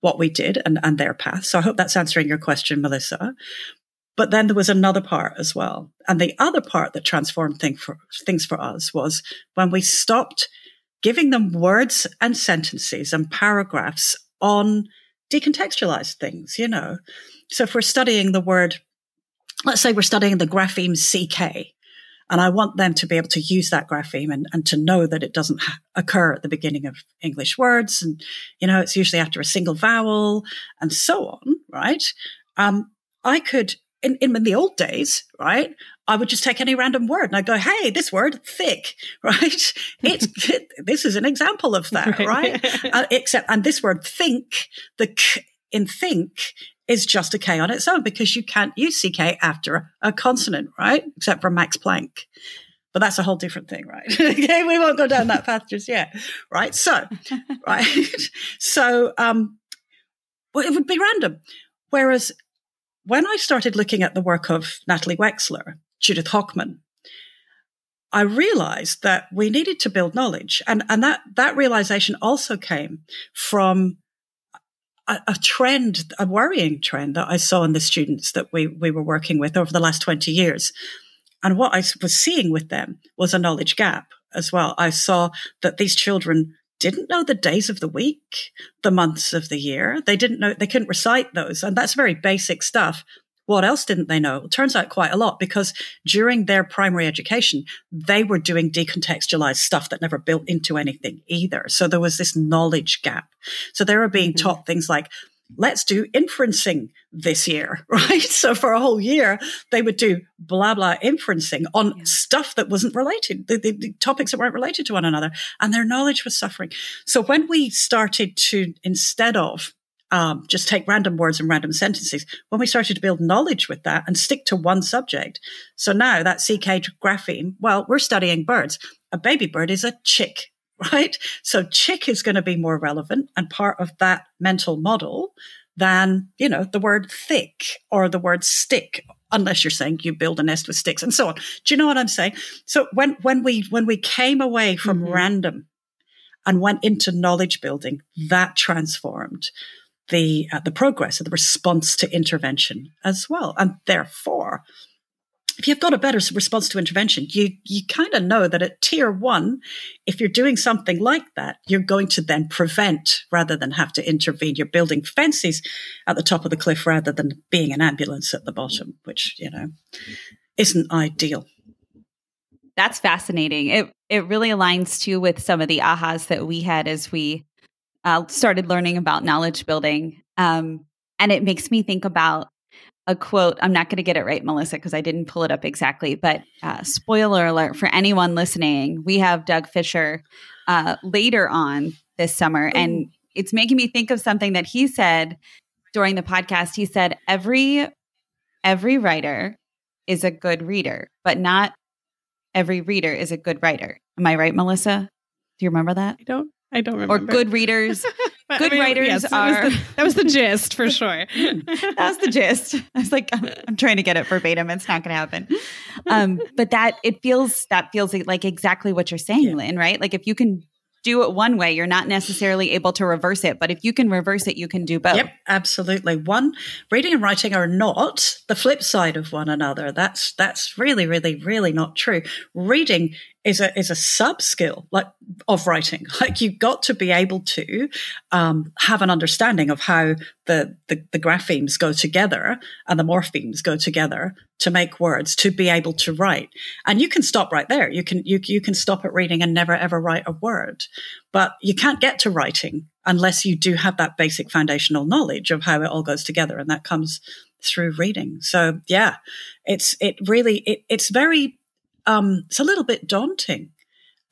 what we did and, and their path. So I hope that's answering your question, Melissa. But then there was another part as well. And the other part that transformed thing for, things for us was when we stopped giving them words and sentences and paragraphs on decontextualized things, you know. So if we're studying the word, let's say we're studying the grapheme CK, and I want them to be able to use that grapheme and, and to know that it doesn't ha- occur at the beginning of English words. And, you know, it's usually after a single vowel and so on, right? Um, I could in, in the old days, right, I would just take any random word and I'd go, hey, this word, thick, right? It's, it, this is an example of that, right? right? uh, except, and this word think, the k in think is just a K on its own because you can't use CK after a consonant, right? Except for Max Planck. But that's a whole different thing, right? okay, we won't go down that path just yet, right? So, right. so, um, well, it would be random. Whereas when I started looking at the work of Natalie Wexler, Judith Hochman, I realized that we needed to build knowledge. And, and that, that realization also came from a, a, trend, a worrying trend that I saw in the students that we, we were working with over the last 20 years. And what I was seeing with them was a knowledge gap as well. I saw that these children didn't know the days of the week, the months of the year. They didn't know, they couldn't recite those. And that's very basic stuff. What else didn't they know? It turns out quite a lot because during their primary education, they were doing decontextualized stuff that never built into anything either. So there was this knowledge gap. So they were being mm-hmm. taught things like, let's do inferencing this year, right? So for a whole year, they would do blah, blah inferencing on yeah. stuff that wasn't related, the, the, the, topics that weren't related to one another, and their knowledge was suffering. So when we started to, instead of um, just take random words and random sentences. When we started to build knowledge with that and stick to one subject. So now that CK grapheme, well, we're studying birds. A baby bird is a chick, right? So chick is going to be more relevant and part of that mental model than, you know, the word thick or the word stick unless you're saying you build a nest with sticks and so on. Do you know what I'm saying? So when when we when we came away from mm-hmm. random and went into knowledge building, that transformed the uh, the progress of the response to intervention as well. And therefore, if you've got a better response to intervention, you you kind of know that at tier one, if you're doing something like that, you're going to then prevent rather than have to intervene. You're building fences at the top of the cliff rather than being an ambulance at the bottom, which you know isn't ideal. That's fascinating. It it really aligns too with some of the ahas that we had as we uh, started learning about knowledge building. Um, and it makes me think about a quote. I'm not going to get it right, Melissa, because I didn't pull it up exactly. But uh, spoiler alert for anyone listening, we have Doug Fisher uh, later on this summer. And it's making me think of something that he said during the podcast. He said, every every writer is a good reader, but not every reader is a good writer. Am I right, Melissa? Do you remember that? I don't I don't remember. Or good readers. good I mean, writers yes, are. That was, the, that was, the, gist for sure. that was the gist. I was like, I'm, I'm trying to get it verbatim. It's not going to happen. Um, but that it feels that feels like exactly what you're saying, yeah. Lyn. Right? Like if you can do it one way, you're not necessarily able to reverse it. But if you can reverse it, you can do both. Yep, absolutely. One, reading and writing are not the flip side of one another. That's that's really, really, really not true. Reading is a is a sub skill like of writing. Like you've got to be able to um, have an understanding of how the, the the graphemes go together and the morphemes go together to make words to be able to write. And you can stop right there. You can you you can stop at reading and never ever write a word. But you can't get to writing unless you do have that basic foundational knowledge of how it all goes together, and that comes through reading. So yeah, it's it really it, it's very um, it's a little bit daunting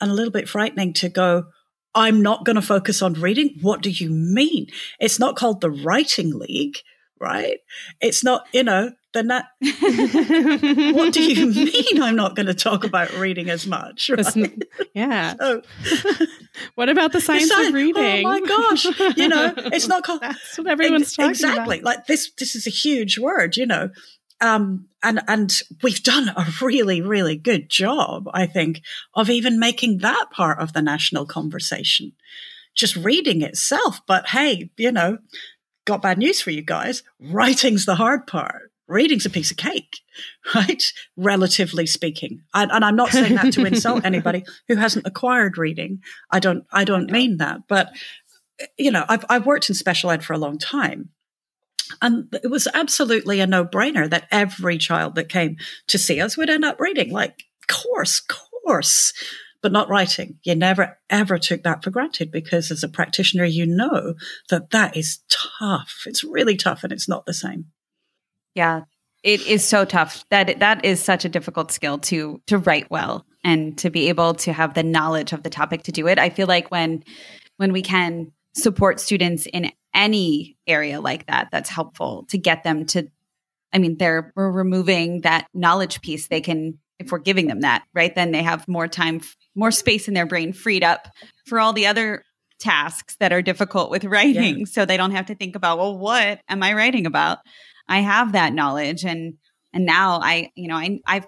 and a little bit frightening to go, I'm not going to focus on reading. What do you mean? It's not called the Writing League, right? It's not, you know, then that, what do you mean I'm not going to talk about reading as much? Right? yeah. So, what about the science of reading? Oh my gosh. You know, it's not called. That's what everyone's talking exactly. about. Like this, this is a huge word, you know. Um, and, and we've done a really, really good job, I think, of even making that part of the national conversation. Just reading itself. But hey, you know, got bad news for you guys. Writing's the hard part. Reading's a piece of cake, right? Relatively speaking. And, and I'm not saying that to insult anybody who hasn't acquired reading. I don't, I don't mean that. But, you know, I've, I've worked in special ed for a long time. And it was absolutely a no brainer that every child that came to see us would end up reading. Like, course, course, but not writing. You never ever took that for granted because as a practitioner, you know that that is tough. It's really tough and it's not the same. Yeah. It is so tough. That that is such a difficult skill to to write well and to be able to have the knowledge of the topic to do it. I feel like when when we can support students in any area like that that's helpful to get them to i mean they're we're removing that knowledge piece. They can if we're giving them that right then they have more time more space in their brain freed up for all the other tasks that are difficult with writing. Yeah. so they don't have to think about well what am i writing about? I have that knowledge. And and now i you know i i've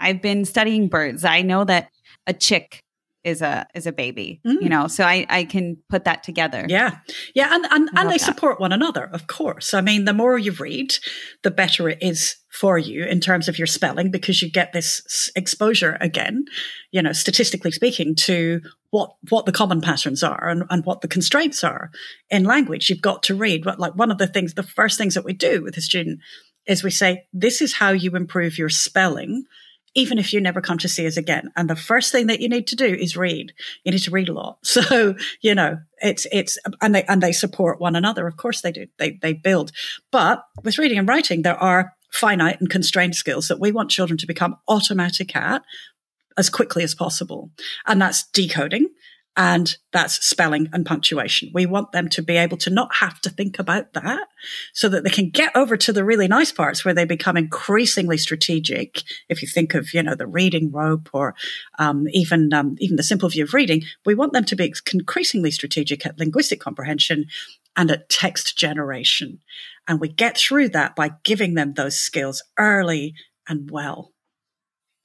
i've been studying birds. I know that a chick is a is a baby. Mm. You know, so I I can put that together. Yeah, yeah, and and, and they that. support one another, of course. I mean, the more you read, the better it is for you in terms of your spelling because you get this exposure again, you know, statistically speaking, to what what the common patterns are and, and what the constraints are in language. You've got to read. What like one of the things, the first things that we do with a student is we say, this is how you improve your spelling even if you never come to see us again. And the first thing that you need to do is read. You need to read a lot. So, you know, it's, it's, and they, and they support one another. Of course they do. They, they build. But with reading and writing, there are finite and constrained skills that we want children to become automatic at as quickly as possible. And that's decoding and that's spelling and punctuation. We want them to be able to not have to think about that so that they can get over to the really nice parts where they become increasingly strategic. If you think of, you know, the reading rope or um, even, um, even the simple view of reading, we want them to be increasingly strategic at linguistic comprehension and at text generation. And we get through that by giving them those skills early and well.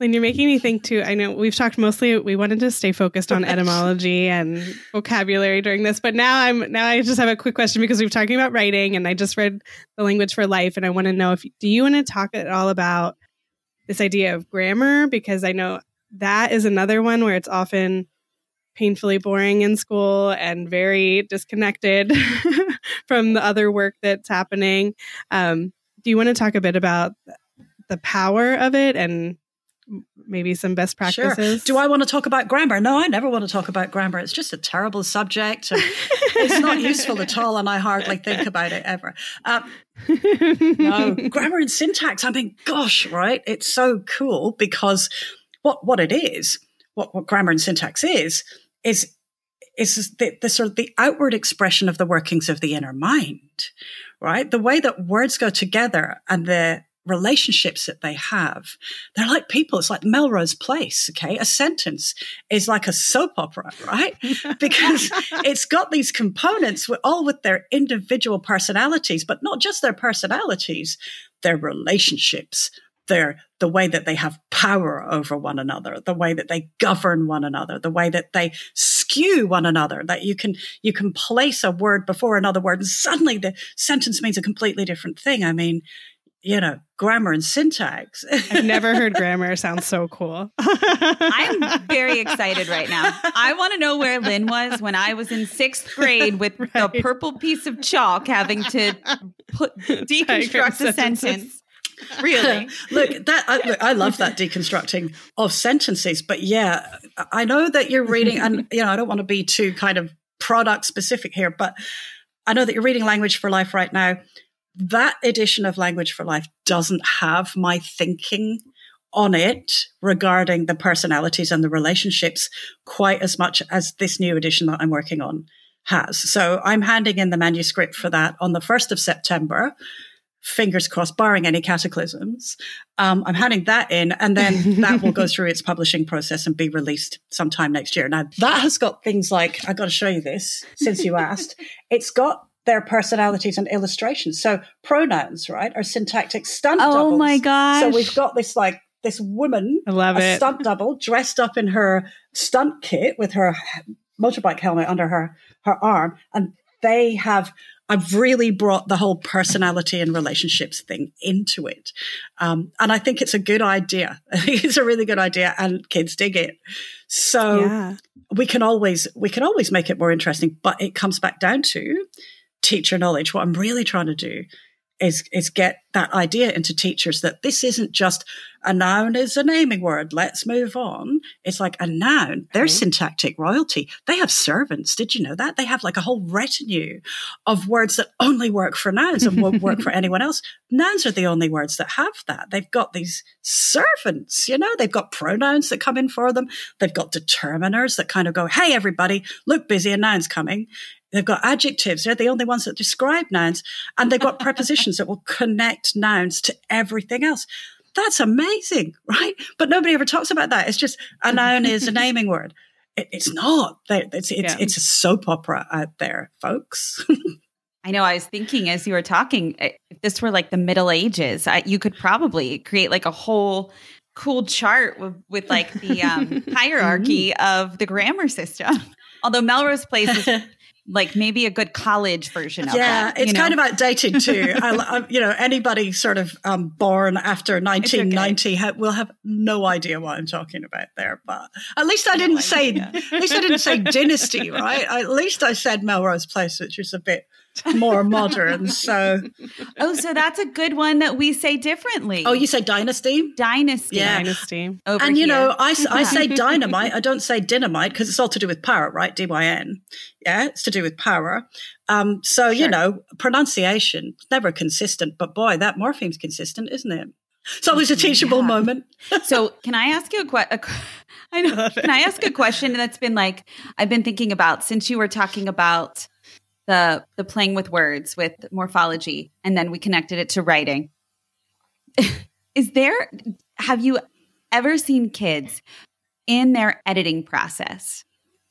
Lyn, you're making me think too. I know we've talked mostly. We wanted to stay focused on etymology and vocabulary during this, but now I'm now I just have a quick question because we've talking about writing, and I just read the Language for Life, and I want to know if do you want to talk at all about this idea of grammar because I know that is another one where it's often painfully boring in school and very disconnected from the other work that's happening. Um, do you want to talk a bit about the power of it and maybe some best practices. Sure. Do I want to talk about grammar? No, I never want to talk about grammar. It's just a terrible subject. it's not useful at all, and I hardly think about it ever. Um, no, grammar and syntax. I mean, gosh, right? It's so cool because what what it is, what what grammar and syntax is, is is the, the sort of the outward expression of the workings of the inner mind, right? The way that words go together and the relationships that they have. They're like people. It's like Melrose Place. Okay. A sentence is like a soap opera, right? because it's got these components with, all with their individual personalities, but not just their personalities, their relationships, their, the way that they have power over one another, the way that they govern one another, the way that they skew one another, that you can, you can place a word before another word and suddenly the sentence means a completely different thing. I mean, you know, grammar and syntax. I've never heard grammar. Sounds so cool. I'm very excited right now. I want to know where Lyn was when I was in sixth grade with right. a purple piece of chalk having to put deconstruct a sentence. Really? look, that I, look, I love that deconstructing of sentences. But yeah, I know that you're reading, and you know, I don't want to be too kind of product specific here, but I know that you're reading Language for Life right now that edition of Language for Life doesn't have my thinking on it regarding the personalities and the relationships quite as much as this new edition that I'm working on has. So I'm handing in the manuscript for that on the 1st of September. Fingers crossed, barring any cataclysms. Um, I'm handing that in, and then that will go through its publishing process and be released sometime next year. Now, that has got things like I've got to show you this since you asked. It's got their personalities and illustrations. So pronouns, right, are syntactic stunt oh doubles. Oh my gosh. So we've got this like this woman, I love a it. stunt double, dressed up in her stunt kit with her motorbike helmet under her her arm, and they have. I've really brought the whole personality and relationships thing into it, um, and I think it's a good idea. I think it's a really good idea, and kids dig it. So yeah. we can always we can always make it more interesting, but it comes back down to teacher knowledge. What I'm really trying to do is, is get that idea into teachers that this isn't just a noun is a naming word. Let's move on. It's like a noun. They're mm-hmm. syntactic royalty. They have servants. Did you know that? They have like a whole retinue of words that only work for nouns and won't work for anyone else. Nouns are the only words that have that. They've got these servants, you know, they've got pronouns that come in for them. They've got determiners that kind of go, Hey, everybody, look busy, a noun's coming. They've got adjectives. They're the only ones that describe nouns. And they've got prepositions that will connect nouns to everything else. That's amazing, right? But nobody ever talks about that. It's just a noun is a naming word. It, it's not. It's, it's, yeah. it's a soap opera out there, folks. I know. I was thinking as you were talking, if this were like the Middle Ages, I, you could probably create like a whole cool chart with, with like the um, hierarchy of the grammar system. Although Melrose Place is like maybe a good college version of yeah, that. it's know? kind of outdated too. I, I, you know, anybody sort of um, born after 1990 ha- will have no idea what I'm talking about there. But at least I didn't say, at least I didn't say dynasty, right? At least I said Melrose Place, which is a bit more modern. So, oh, so that's a good one that we say differently. oh, you say dynasty? dynasty. Yeah. Dynasty. Over and you here. know, I say dynamite. I don't say dynamite because it's all to do with power, right? D Y N. Yeah, it's to do with power. Um, so you know, pronunciation never consistent, but boy, that morpheme's consistent, isn't it? It's always a teachable Yeah. moment. so can I ask you a question? I know. Can I ask a question that's been like I've been thinking about since you were talking about the the playing with words with morphology, and then we connected it to writing. Is there? Have you ever seen kids in their editing process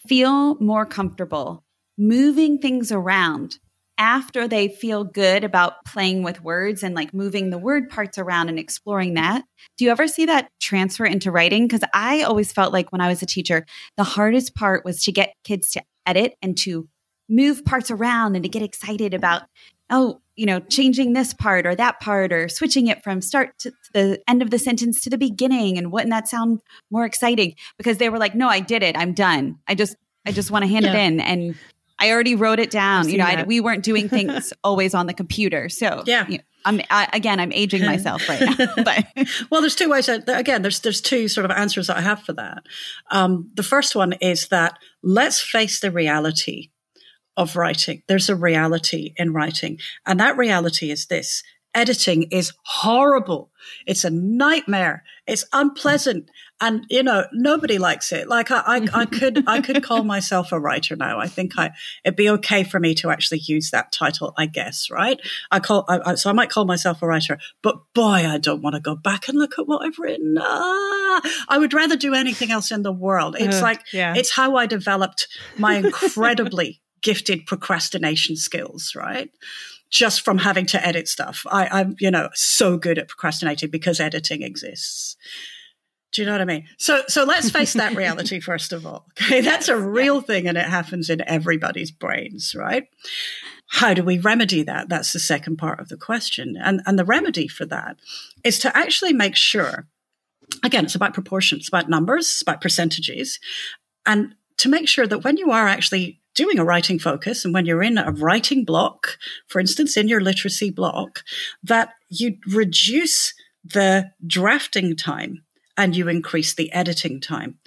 feel more comfortable moving things around after they feel good about playing with words and like moving the word parts around and exploring that. Do you ever see that transfer into writing? Because I always felt like when I was a teacher, the hardest part was to get kids to edit and to move parts around and to get excited about, oh, you know, changing this part or that part or switching it from start to, the end of the sentence to the beginning and wouldn't that sound more exciting? Because they were like, no, I did it. I'm done. I just, I just want to hand it in. And I already wrote it down. You know, I, we weren't doing things always on the computer. So Yeah. you know, I'm I, again, I'm aging myself right now. But Well, there's two ways. That, again, there's there's two sort of answers that I have for that. Um, the first one is that let's face the reality of writing. There's a reality in writing, and that reality is this: editing is horrible. It's a nightmare. It's unpleasant, and you know nobody likes it. Like I, I, I could I could call myself a writer now. I think I it'd be okay for me to actually use that title. I guess right. I call I, I, so I might call myself a writer, but boy, I don't want to go back and look at what I've written. Ah, I would rather do anything else in the world. It's Ugh, like yeah. it's how I developed my incredibly gifted procrastination skills, right? Just from having to edit stuff. I, I'm, you know, so good at procrastinating because editing exists. Do you know what I mean? So, so let's face that reality first of all. Okay. That's a real thing and it happens in everybody's brains, right? How do we remedy that? That's the second part of the question. And, and the remedy for that is to actually make sure, again, it's about proportions, it's about numbers, it's about percentages, and to make sure that when you are actually doing a writing focus and when you're in a writing block, for instance, in your literacy block, that you reduce the drafting time and you increase the editing time.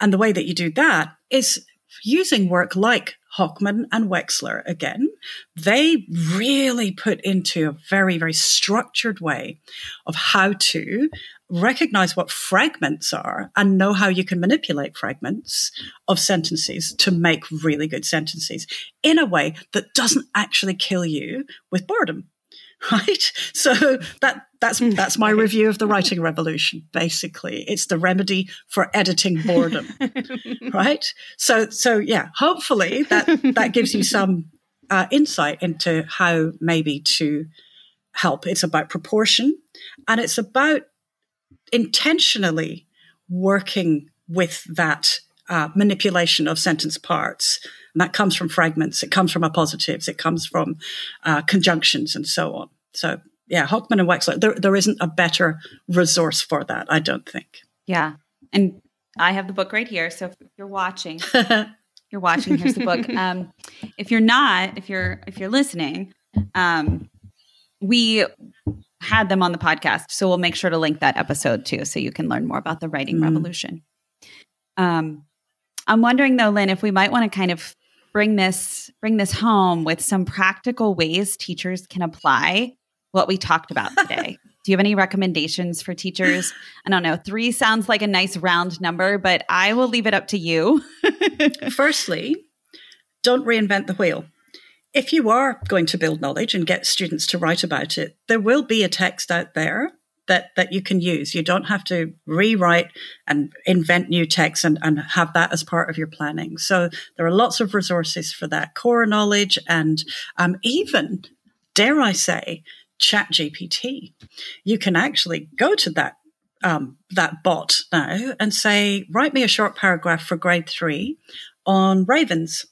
And the way that you do that is using work like Hochman and Wexler again. They really put into a very, very structured way of how to recognize what fragments are and know how you can manipulate fragments of sentences to make really good sentences in a way that doesn't actually kill you with boredom right? So that that's that's my review of the writing revolution basically. It's the remedy for editing boredom right? So so yeah hopefully that that gives you some uh, insight into how maybe to help. It's about proportion and it's about intentionally working with that uh, manipulation of sentence parts. And that comes from fragments, it comes from appositives, it comes from uh, conjunctions, and so on. So, yeah, Hochman and Wexler, there, there isn't a better resource for that, I don't think. yeah, and I have the book right here. So if you're watching, you're watching. Here's the book. Um, if you're not, if you're if you're listening, um, we had them on the podcast, so we'll make sure to link that episode too, so you can learn more about the writing Mm. revolution. Um, I'm wondering though, Lyn, if we might want to kind of bring this bring this home with some practical ways teachers can apply what we talked about today. Do you have any recommendations for teachers? I don't know. Three sounds like a nice round number, but I will leave it up to you. Firstly, don't reinvent the wheel. If you are going to build knowledge and get students to write about it, there will be a text out there that, that you can use. You don't have to rewrite and invent new text and, and have that as part of your planning. So there are lots of resources for that core knowledge and um, even, dare I say, chat GPT. You can actually go to that um, that bot now and say, write me a short paragraph for grade three on ravens.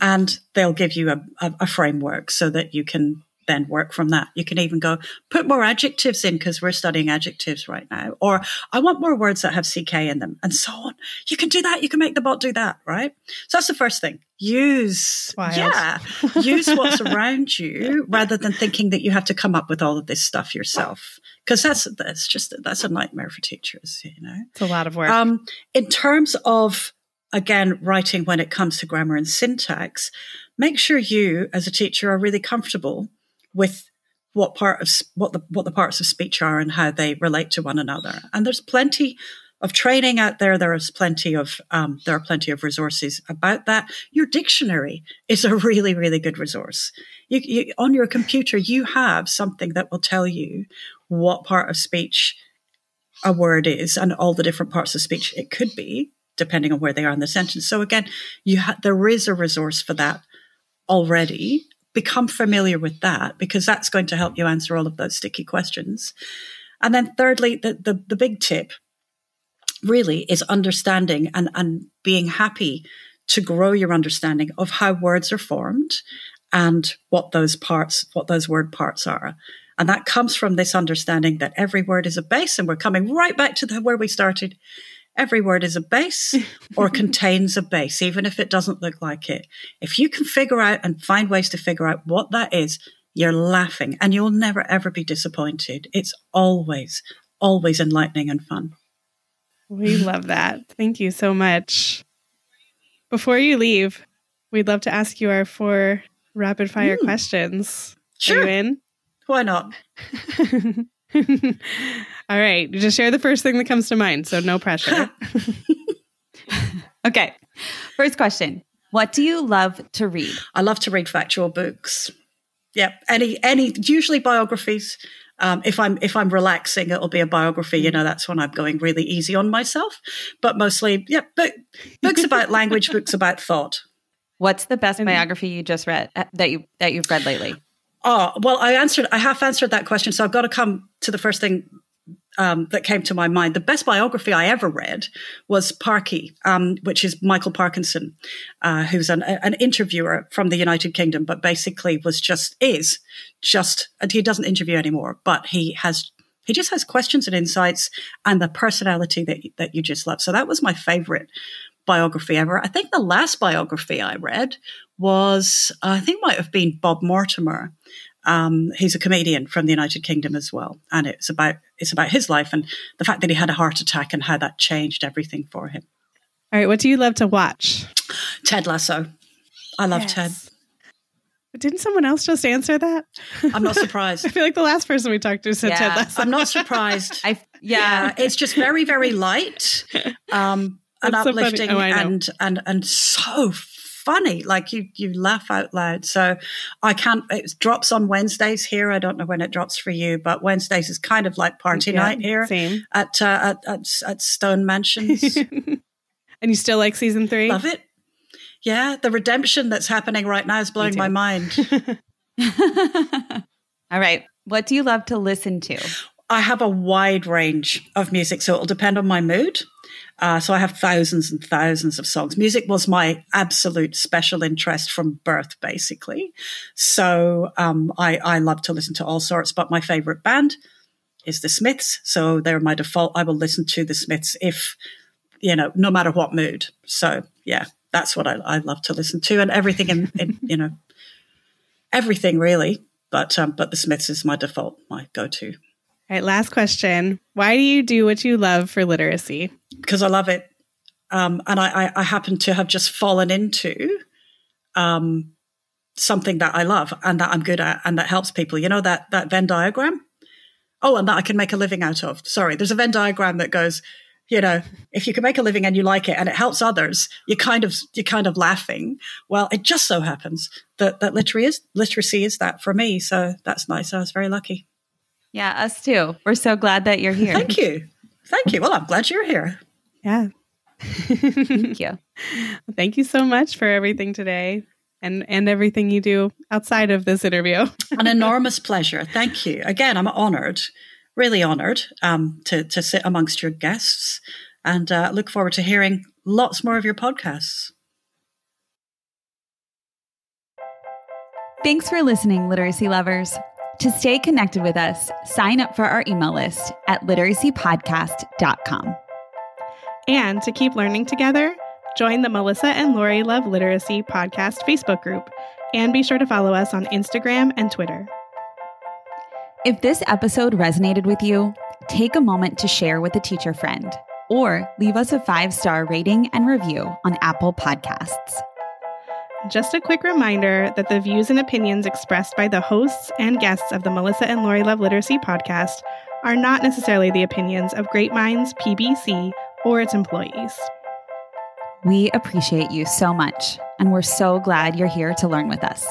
And they'll give you a, a, a framework so that you can then work from that. You can even go put more adjectives in because we're studying adjectives right now, or I want more words that have CK in them and so on. You can do that. You can make the bot do that, right? So that's the first thing. Use, yeah, use what's around you rather than thinking that you have to come up with all of this stuff yourself. Because that's, that's just, that's a nightmare for teachers, you know? It's a lot of work. Um, in terms of, again, writing when it comes to grammar and syntax, make sure you as a teacher are really comfortable with what part of what the what the parts of speech are and how they relate to one another. And there's plenty of training out there. There is plenty of um, there are plenty of resources about that. Your dictionary is a really really good resource. You, you, on your computer, you have something that will tell you what part of speech a word is and all the different parts of speech it could be, depending on where they are in the sentence. So again, you ha- there is a resource for that already become familiar with that because that's going to help you answer all of those sticky questions. And then thirdly, the, the, the big tip really is understanding and, and being happy to grow your understanding of how words are formed and what those parts, what those word parts are. And that comes from this understanding that every word is a base. And we're coming right back to the, where we started every word is a base or contains a base, even if it doesn't look like it. If you can figure out and find ways to figure out what that is, you're laughing and you'll never ever be disappointed. It's always, always enlightening and fun. We love that. Thank you so much. Before you leave, we'd love to ask you our four rapid fire mm. questions. Sure. Why not? All right. Just share the first thing that comes to mind. So no pressure. okay. First question What do you love to read? I love to read factual books. Yep. Any, any, usually biographies. Um, if I'm if I'm relaxing, it'll be a biography. You know, that's when I'm going really easy on myself. But mostly, yeah, book, books about language, books about thought. What's the best biography you just read uh, that you that you've read lately? Oh, well, I answered, I half answered that question. So I've got to come to the first thing um, that came to my mind. The best biography I ever read was Parky, um, which is Michael Parkinson, uh, who's an, an, interviewer from the United Kingdom, but basically was just, is just, he doesn't interview anymore, but he has, he just has questions and insights and the personality that, that you just love. So that was my favorite biography ever. I think the last biography I read was, I think might have been Bob Mortimer. Um, he's a comedian from the United Kingdom as well, and it's about it's about his life and the fact that he had a heart attack and how that changed everything for him. All right, what do you love to watch? Ted Lasso. I love yes. Ted. Didn't someone else just answer that? I'm not surprised. I feel like the last person we talked to said yeah. Ted Lasso. I'm not surprised. I, yeah. yeah. it's just very, very light um, and uplifting so oh, and and and so funny. Like you, you laugh out loud. So I can't, it drops on Wednesdays here. I don't know when it drops for you, but Wednesdays is kind of like party yeah, night here same. At, uh, at, at, at Stone Mansions. and you still like season three? Love it. Yeah. The redemption that's happening right now is blowing my mind. All right. What do you love to listen to? I have a wide range of music, so it'll depend on my mood. Uh, so I have thousands and thousands of songs. Music was my absolute special interest from birth, basically. So um, I, I love to listen to all sorts, but my favorite band is the Smiths. So they're my default. I will listen to the Smiths if, you know, no matter what mood. So yeah, that's what I, I love to listen to and everything in, in you know, everything really. But, um, but the Smiths is my default, my go-to. All right, last question. Why do you do what you love for literacy? Because I love it. Um, and I, I, happen to have just fallen into um, something that I love and that I'm good at and that helps people. You know, that, that Venn diagram? Oh, and that I can make a living out of. Sorry, there's a Venn diagram that goes, you know, if you can make a living and you like it and it helps others, you're kind of you're kind of laughing. Well, it just so happens that that literacy is literacy is that for me. So that's nice. I was very lucky. Yeah, us too. We're so glad that you're here. Thank you. Thank you. Well, I'm glad you're here. Yeah. Thank you. Thank you so much for everything today and and everything you do outside of this interview. An enormous pleasure. Thank you. Again, I'm honored. really honored um, to, to sit amongst your guests and uh, look forward to hearing lots more of your podcasts. Thanks for listening, literacy lovers. To stay connected with us, sign up for our email list at literacypodcast.com. And to keep learning together, join the Melissa and Lori Love Literacy podcast Facebook group, and be sure to follow us on Instagram and Twitter. If this episode resonated with you, take a moment to share with a teacher friend or leave us a five star rating and review on Apple Podcasts. Just a quick reminder that the views and opinions expressed by the hosts and guests of the Melissa and Lori Love Literacy podcast are not necessarily the opinions of Great Minds PBC or its employees. We appreciate you so much, and we're so glad you're here to learn with us.